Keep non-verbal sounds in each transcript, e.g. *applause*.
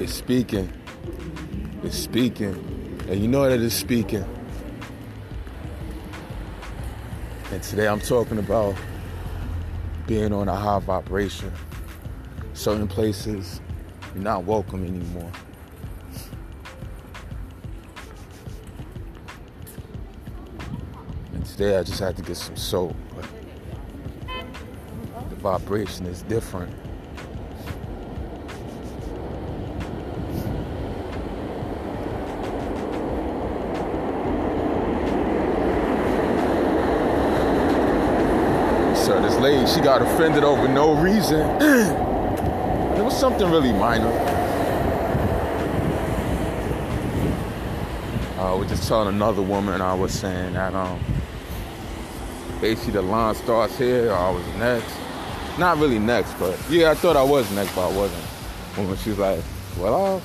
It's speaking. It's speaking. And you know that it's speaking. And today I'm talking about being on a high vibration. Certain places, you're not welcome anymore. And today I just had to get some soap. But the vibration is different. This lady, she got offended over no reason. *clears throat* it was something really minor. I was just telling another woman I was saying that um basically the line starts here, I was next. Not really next, but yeah, I thought I was next, but I wasn't. When she was like, well, uh,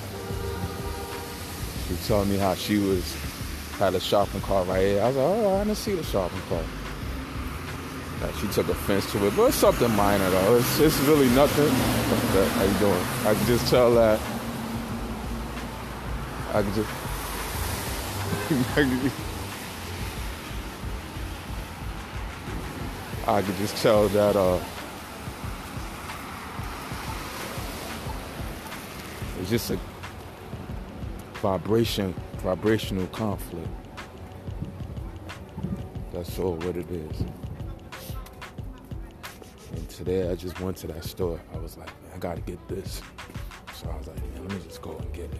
she told me how she was had a shopping cart right here. I was like, oh, I didn't see the shopping cart. She took offense to it, but it's something minor though. It's, it's really nothing. How you doing? I can just tell that. I can just. *laughs* I could just tell that uh, it's just a vibration, vibrational conflict. That's all what it is. Today I just went to that store. I was like, I gotta get this. So I was like, yeah, let me just go and get it.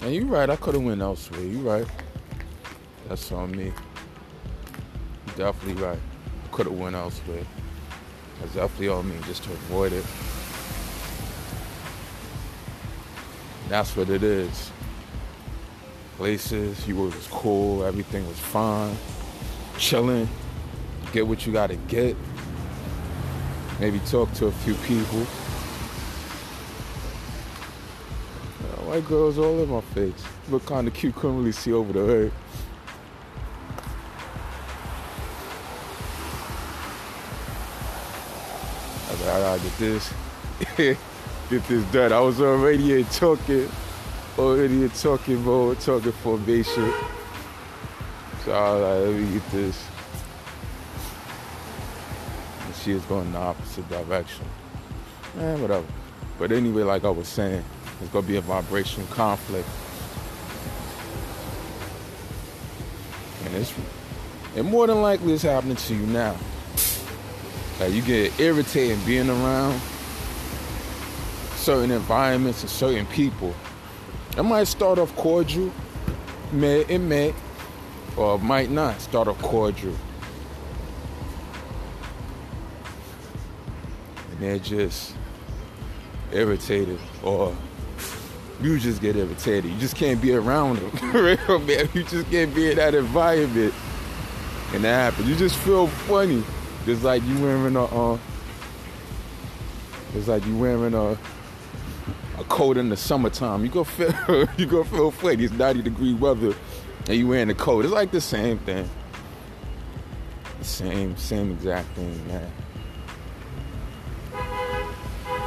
And you're right, I could have went elsewhere. You're right. That's on me. You're definitely right. Could have went elsewhere. That's definitely on me just to avoid it. That's what it is. Places, you were was cool, everything was fine, chilling, get what you gotta get. Maybe talk to a few people. White girls all in my face. Look kind of cute, couldn't really see over the hood. I like, I gotta get this, *laughs* get this done. I was already here talking, already here talking mode, talking formation. So I was like, let me get this. She was going in the opposite direction. Man, whatever. But anyway, like I was saying, it's gonna be a vibration conflict. And it's and more than likely it's happening to you now. Like you get irritated being around certain environments and certain people. It might start off cordial, may it may, or it might not start off cordial. They're just irritated or you just get irritated. You just can't be around them. *laughs* you just can't be in that environment. And that happens. You just feel funny. Just like you wearing a uh, it's like you wearing a a coat in the summertime. You go feel *laughs* you go feel funny. It's 90 degree weather and you wearing a coat. It's like the same thing. The same, same exact thing, man.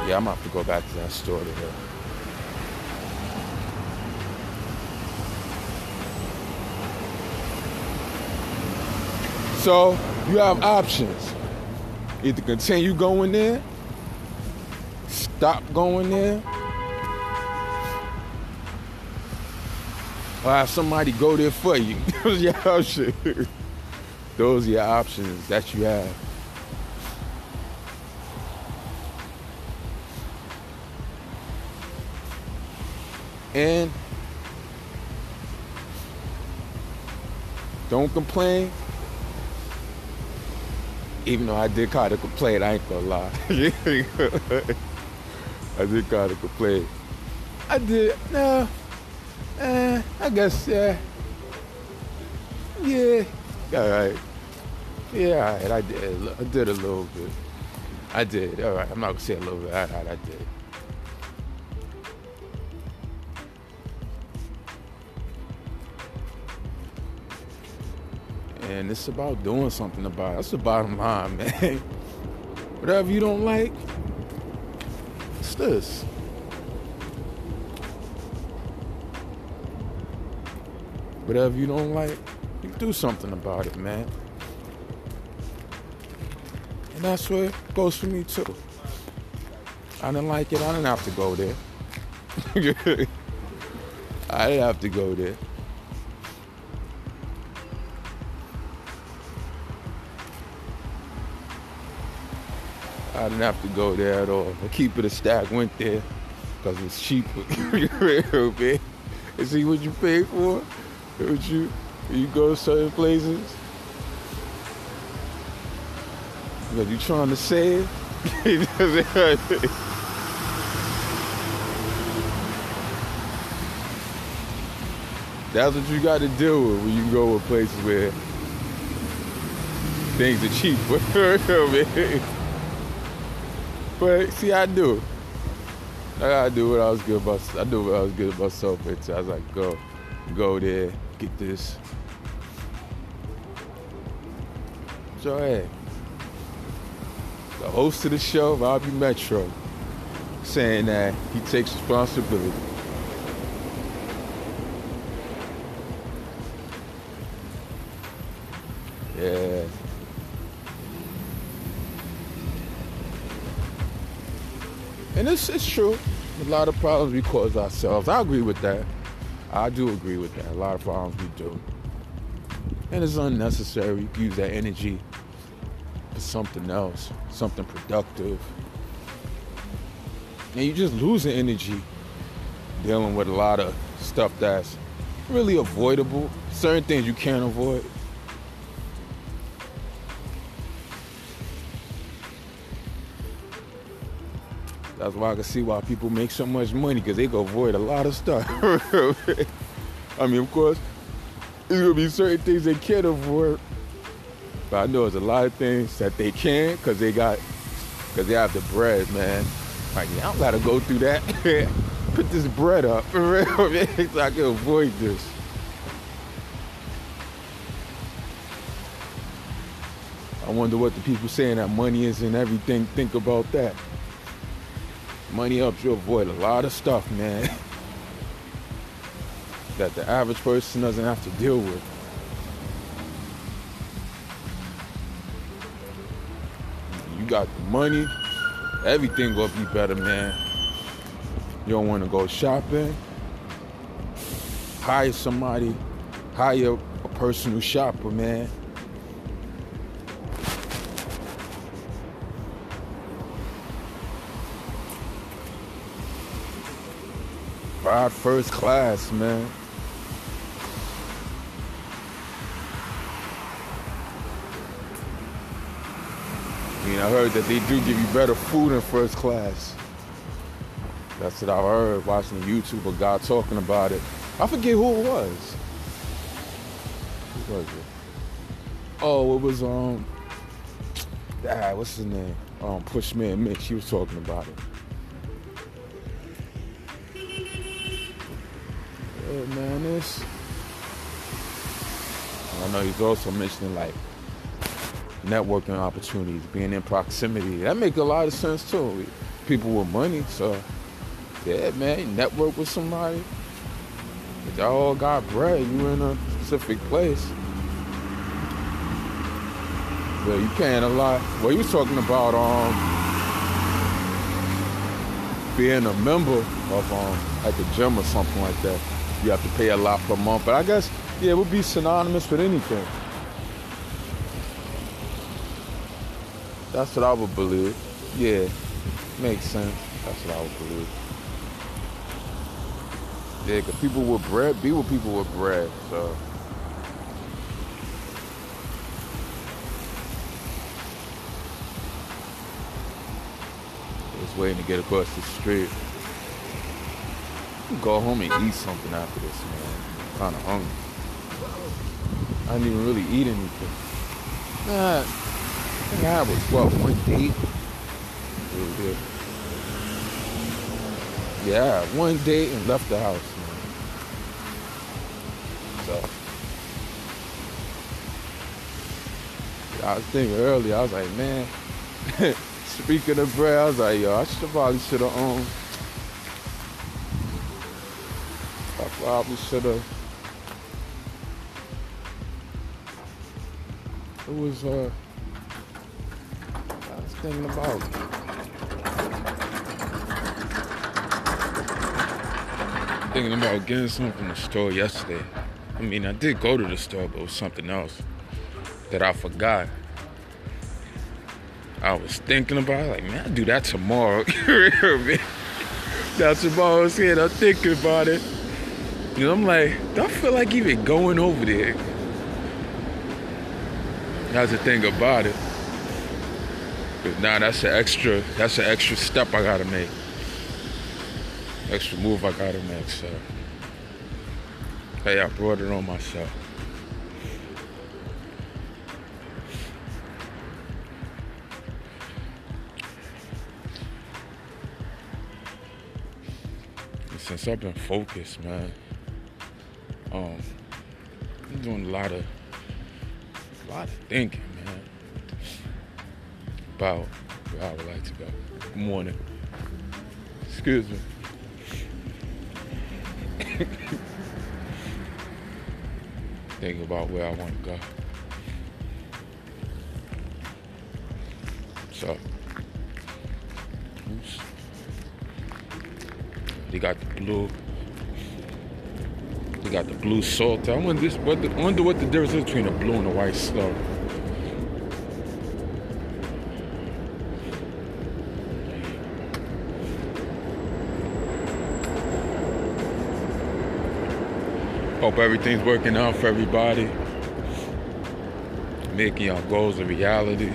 Yeah, I'm gonna have to go back to that store today. So you have options. Either continue going there, stop going there, or have somebody go there for you. *laughs* Those are your options. Those are your options that you have. And don't complain. Even though I did kind of complain, I ain't gonna lie. *laughs* I did kind of complain. I did. No. Eh, I guess, yeah. Yeah. All right. Yeah, all right. I did. I did a little bit. I did. All right. I'm not gonna say a little bit. All right. I did. And it's about doing something about it. That's the bottom line, *laughs* man. Whatever you don't like, it's this? Whatever you don't like, you do something about it, man. And that's what goes for me too. I didn't like it, I didn't have to go there. *laughs* I didn't have to go there. I didn't have to go there at all. I keep it a stack went there because it's cheaper. *laughs* man. And see what you pay for? What you you go to certain places? What you trying to save? *laughs* That's what you got to deal with when you go to places where things are cheap. *laughs* but see, I do. I gotta do what I was good about. I do what I was good about. But I was like, go, go there, get this. So hey, the host of the show, Bobby Metro, saying that he takes responsibility. Yeah. And it's, it's true. A lot of problems we cause ourselves. I agree with that. I do agree with that. A lot of problems we do. And it's unnecessary. You use that energy for something else, something productive. And you're just losing energy dealing with a lot of stuff that's really avoidable. Certain things you can't avoid. That's why I can see why people make so much money because they can avoid a lot of stuff. *laughs* I mean, of course, there's gonna be certain things they can't avoid, but I know there's a lot of things that they can because they got, because they have the bread, man. Like, yeah, I don't gotta go through that. *laughs* Put this bread up for real, *laughs* so I can avoid this. I wonder what the people saying that money isn't everything think about that. Money helps you avoid a lot of stuff, man, *laughs* that the average person doesn't have to deal with. You got the money, everything gonna be better, man. You don't wanna go shopping, hire somebody, hire a personal shopper, man. Ride first class, man. I mean, I heard that they do give you better food in first class. That's what I heard watching YouTube, a guy talking about it. I forget who it was. Who was it? Oh, it was um, ah, what's his name? Um, Pushman Mitch. He was talking about it. Yeah, man, this. I know he's also mentioning like networking opportunities, being in proximity. That make a lot of sense too. People with money, so yeah, man, network with somebody. If y'all all got bread, you in a specific place. Well, you paying a lot. Well, you talking about um being a member of um like a gym or something like that. You have to pay a lot per month, but I guess yeah, it would be synonymous with anything. That's what I would believe. Yeah, makes sense. That's what I would believe. Yeah, because people with bread be with people with bread. So. Just waiting to get across the street. Go home and eat something after this, man. I'm kind of hungry. I didn't even really eat anything. Nah, I think I had was what one date. Yeah, one date and left the house. Man. So I was thinking earlier, I was like, man, *laughs* speaking of bread, I was like, yo, I should probably should have um probably should have it was uh I was thinking about thinking about getting something from the store yesterday. I mean I did go to the store but it was something else that I forgot. I was thinking about like, man, I'll do that tomorrow. *laughs* That's tomorrow I was here, I'm thinking about it. You know, I'm like, don't feel like even going over there. That's the thing about it. But now that's an extra, that's an extra step I gotta make. Extra move I gotta make, so. Hey, I brought it on myself. since I've been focused, man, um, I'm doing a lot of, a lot of thinking, man, about where I would like to go. Good morning. Excuse me. *coughs* Thinking about where I want to go. So, oops. They got the blue. Got the blue salt. I wonder, this, what the, wonder what the difference is between the blue and the white salt. Hope everything's working out for everybody. Making your goals a reality.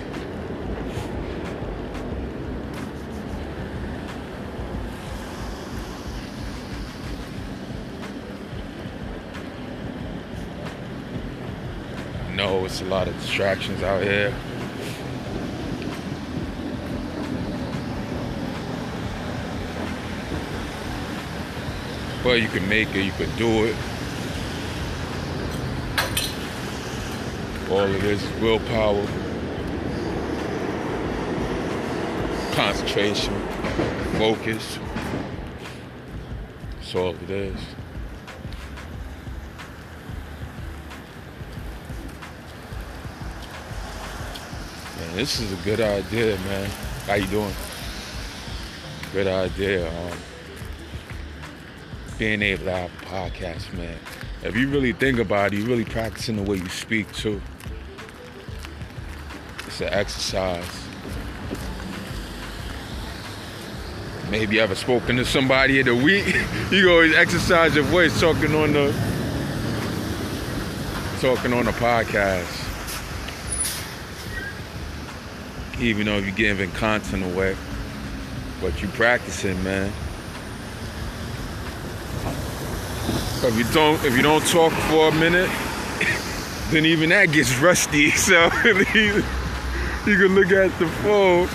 know it's a lot of distractions out here. But you can make it, you can do it. All this is willpower, concentration, focus. That's all it is. Man, this is a good idea, man. How you doing? Good idea. Um, being able to have a podcast, man. If you really think about it, you're really practicing the way you speak too. It's an exercise. Maybe you ever spoken to somebody in the week. *laughs* you always exercise your voice talking on the talking on the podcast. Even though you're giving content away. But you practicing, man. If you don't, if you don't talk for a minute, *laughs* then even that gets rusty. *laughs* So *laughs* you can look at the phone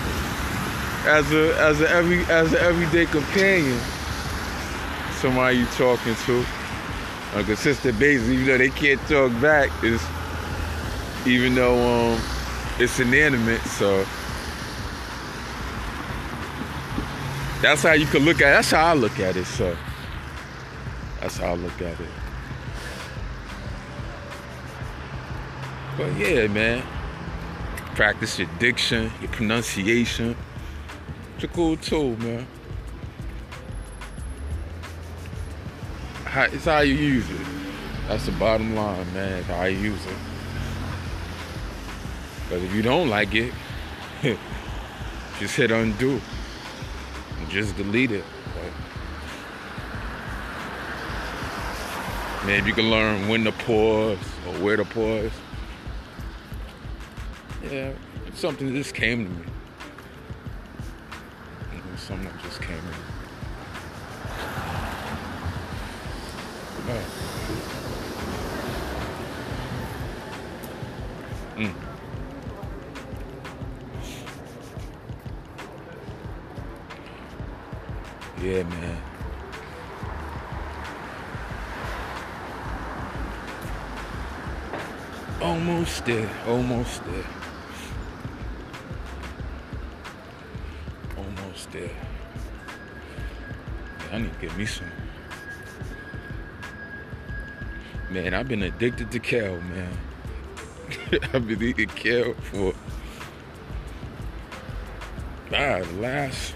as a as a every as an everyday companion. Somebody you talking to on a consistent basis, even though they can't talk back, is even though um, it's inanimate, so That's how you could look at it. That's how I look at it, so. That's how I look at it. But yeah, man. Practice your diction, your pronunciation. It's a cool tool, man. It's how you use it. That's the bottom line, man. It's how you use it. Because if you don't like it, *laughs* just hit undo just delete it. maybe you can learn when to pause or where to pause. Yeah, something just came to me. something that just came in. Mm. Yeah, man. Almost there. Almost there. Almost there. Yeah, I need to get me some. Man, I've been addicted to kale, man. *laughs* I've been eating kale for ah, last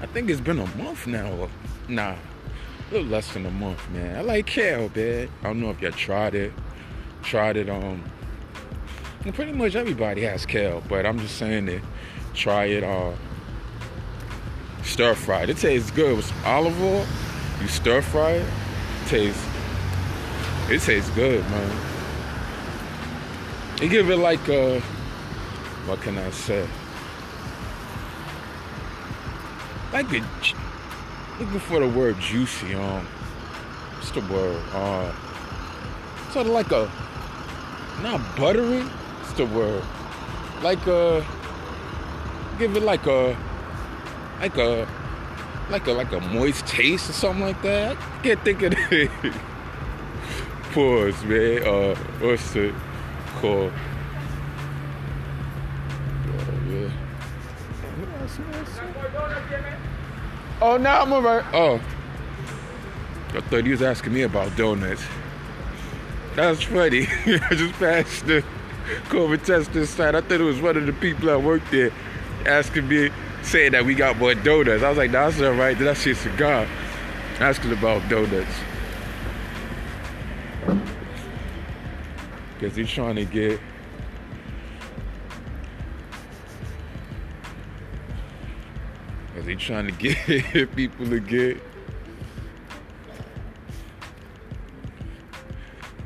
I think it's been a month now. Nah, a little less than a month, man. I like kale, man. I don't know if y'all tried it. Tried it, um. Pretty much everybody has kale, but I'm just saying that try it, uh, stir fried. It tastes good with olive oil. You stir fry it, it tastes, it tastes good, man. You give it like a, what can I say? Like a, looking for the word juicy, um, what's the word? Uh, sort of like a, not buttery, what's the word? Like a, give it like a, like a, like a, like a moist taste or something like that. I can't think of it. *laughs* Pause, man. Uh, what's it called? Oh, no, I'm alright. Oh. I thought he was asking me about donuts. That was funny. *laughs* I just passed the COVID test this side. I thought it was one of the people that worked there asking me, saying that we got more donuts. I was like, that's all right. I see a cigar asking about donuts. Because he's trying to get He trying to get *laughs* people to get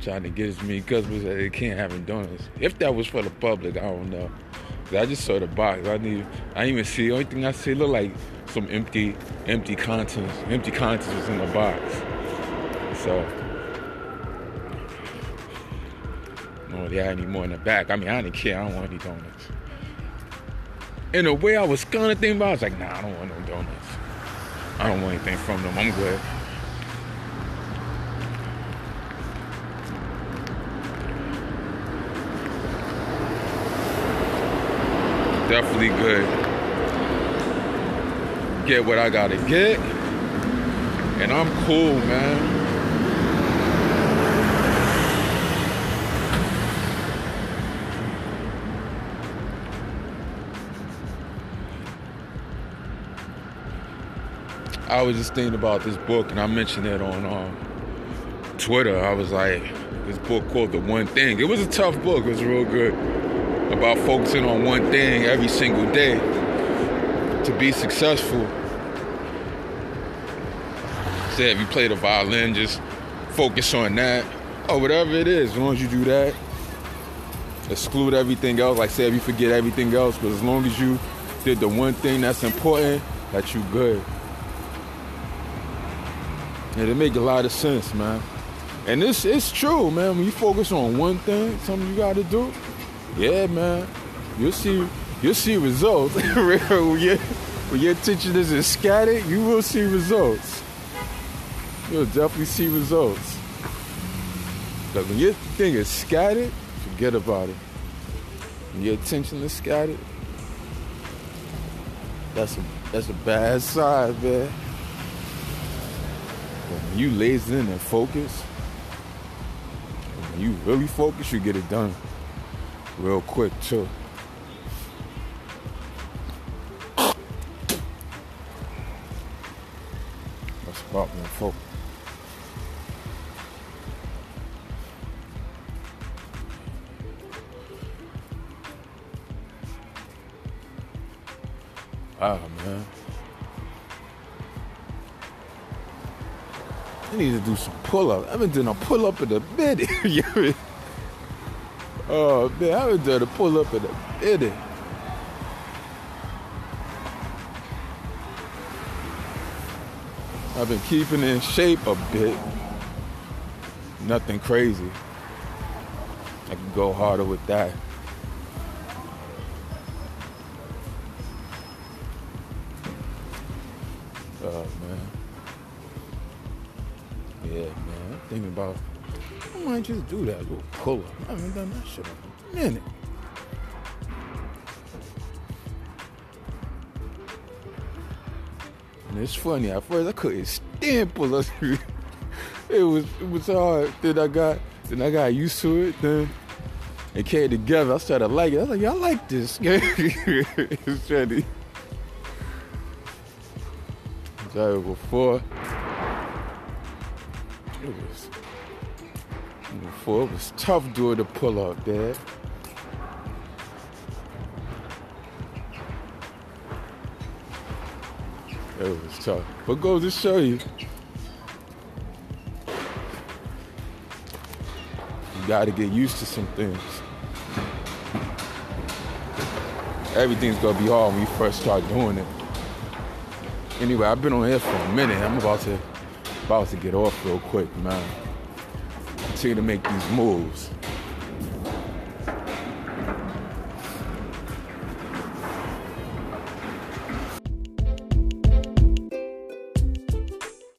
trying to get as many customers they can't having donuts. If that was for the public, I don't know. I just saw the box. I need I didn't even see the only thing I see look like some empty empty contents. Empty contents was in the box. So no, they had any more in the back. I mean I didn't care, I don't want any donuts in a way I was kind of thinking about, I was like, nah, I don't want no donuts. I don't want anything from them. I'm good. Definitely good. Get what I gotta get. And I'm cool, man. I was just thinking about this book, and I mentioned it on um, Twitter. I was like, this book called The One Thing. It was a tough book. It was real good about focusing on one thing every single day to be successful. Say if you play the violin, just focus on that. Or whatever it is, as long as you do that, exclude everything else. Like say if you forget everything else, but as long as you did the one thing that's important, that you good. And it make a lot of sense, man. And it's it's true, man. When you focus on one thing, something you gotta do, yeah, man, you'll see you'll see results. *laughs* when, your, when your attention isn't scattered, you will see results. You'll definitely see results. But when your thing is scattered, forget about it. When your attention is scattered, that's a that's a bad sign, man. When you lazy in and focus, when you really focus, you get it done real quick too. That's about being focused. Ah man. I need to do some pull up. I haven't done a pull up in a minute. *laughs* oh man, I haven't done a pull up in a minute. I've been keeping in shape a bit. Nothing crazy. I can go harder with that. Oh man. Yeah, man. I'm thinking about I might just do that little pull up. I haven't done that shit in a minute. And it's funny, at first I couldn't stand pull up. *laughs* it was it was hard. Then I got then I got used to it. Then it came together. I started liking it. I was like, y'all like this. *laughs* it's funny. So before it was before it was tough doing the pull up, Dad. It was tough. But go to show you. You gotta get used to some things. Everything's gonna be hard when you first start doing it. Anyway, I've been on here for a minute. I'm about to about to get off real quick, man. Continue to make these moves.